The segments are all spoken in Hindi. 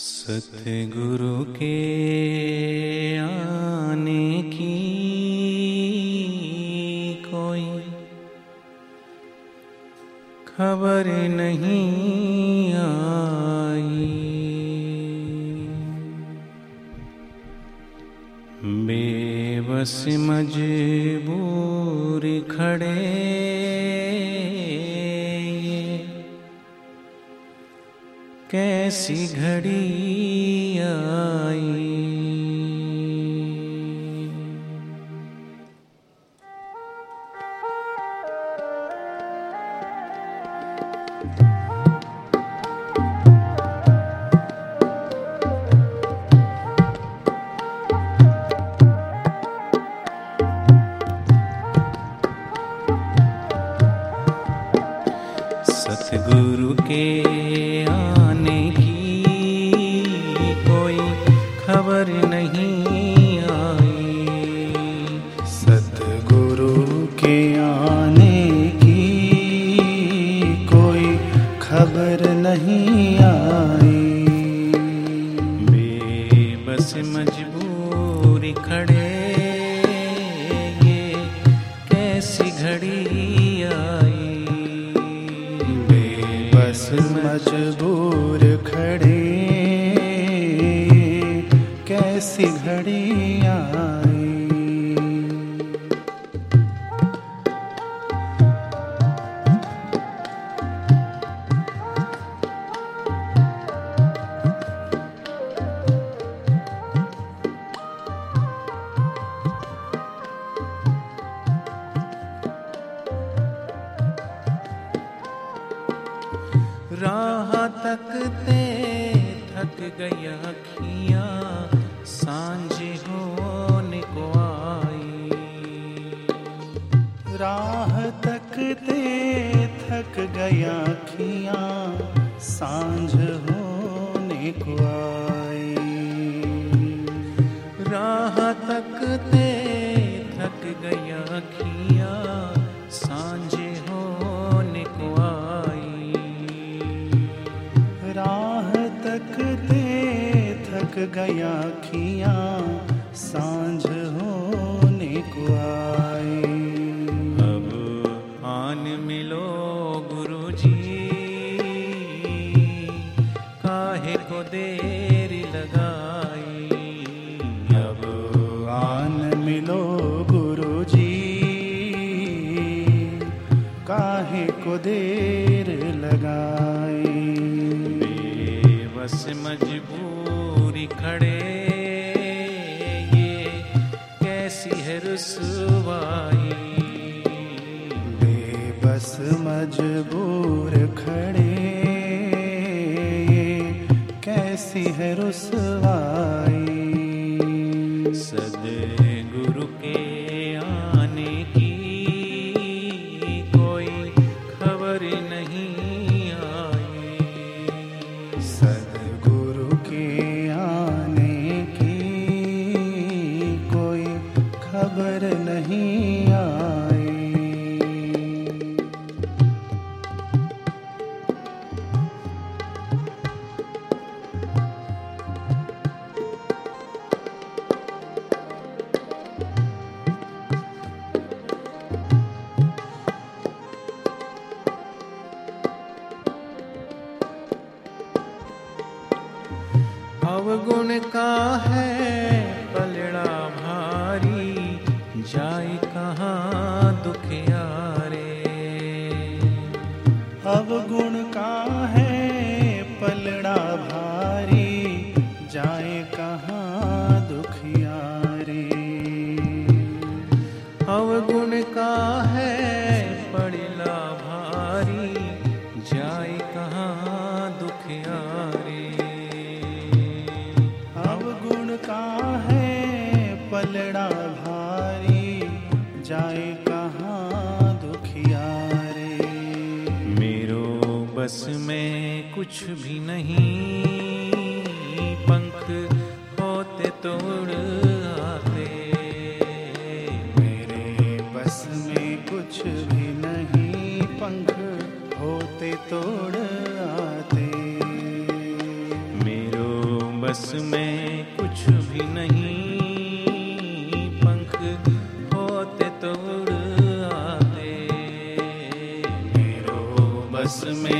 सतगुरु के आने की कोई खबर नहीं आई। बेबस मजबूर खड़े कैसी घड़ी आई। सतगुरु के के तकते थक गई अखियाँ, साँझ होने को आई। राह तकते थक गई खिया साँझ होने को आई। गया खिया साँझ होने को आई। अब आन मिलो गुरु जी काहे को देर लगाई? अब आन मिलो गुरुजी काहे को देर कैसी है रुसवाई बेबस अवगुण का है पलड़ा भारी जाए का है पलड़ा भारी, जाए कहाँ दुखियारे मेरो बस में कुछ भी नहीं, पंख होते तो तोड़ आते। मेरो बस में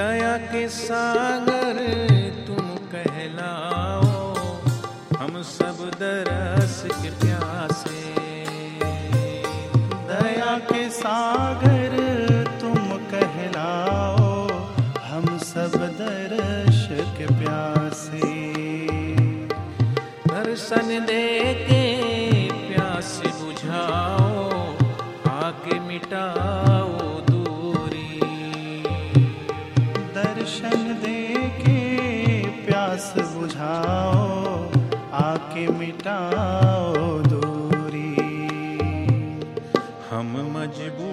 दया के सागर तुम कहलाओ। हम सब दरस के प्यासे। दया के सागर मजबूर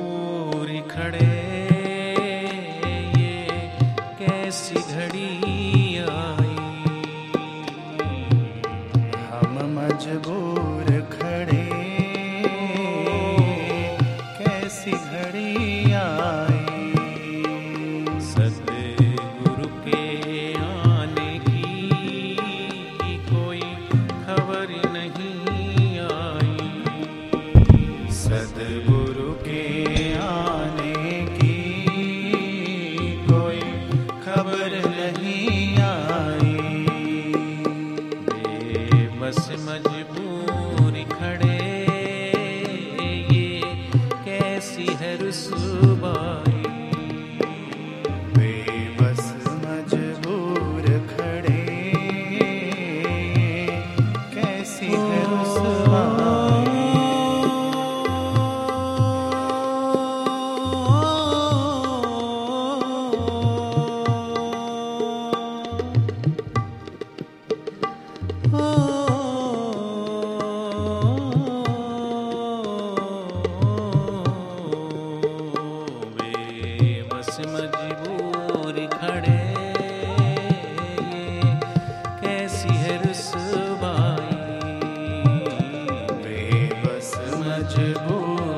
জীবন